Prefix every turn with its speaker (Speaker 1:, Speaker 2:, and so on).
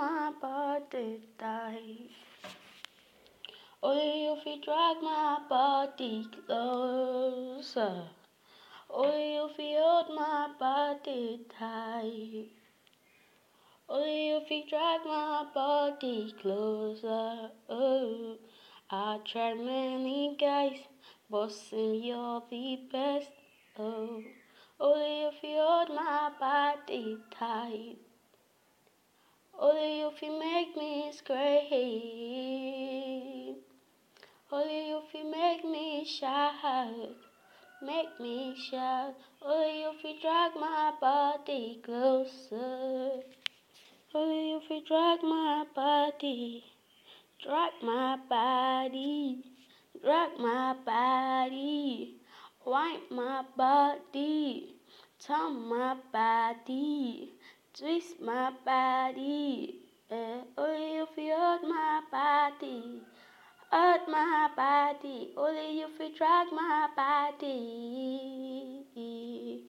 Speaker 1: my body tight. Only if you drag my body closer. Only if you hold my body tight. Only if you drag my body closer. Oh, I tried many guys, but Sim, you're the best. Oh, only if you hold my body tight. Only if you make me scream. Only if you make me shout. Make me shout. Only if you drag my body closer. Only if you drag my body. Drag my body. Drag my body. Wipe my body. Turn my body. Twist my body. Uh, only you hold my body. Hold my body. Only you feel drag my body.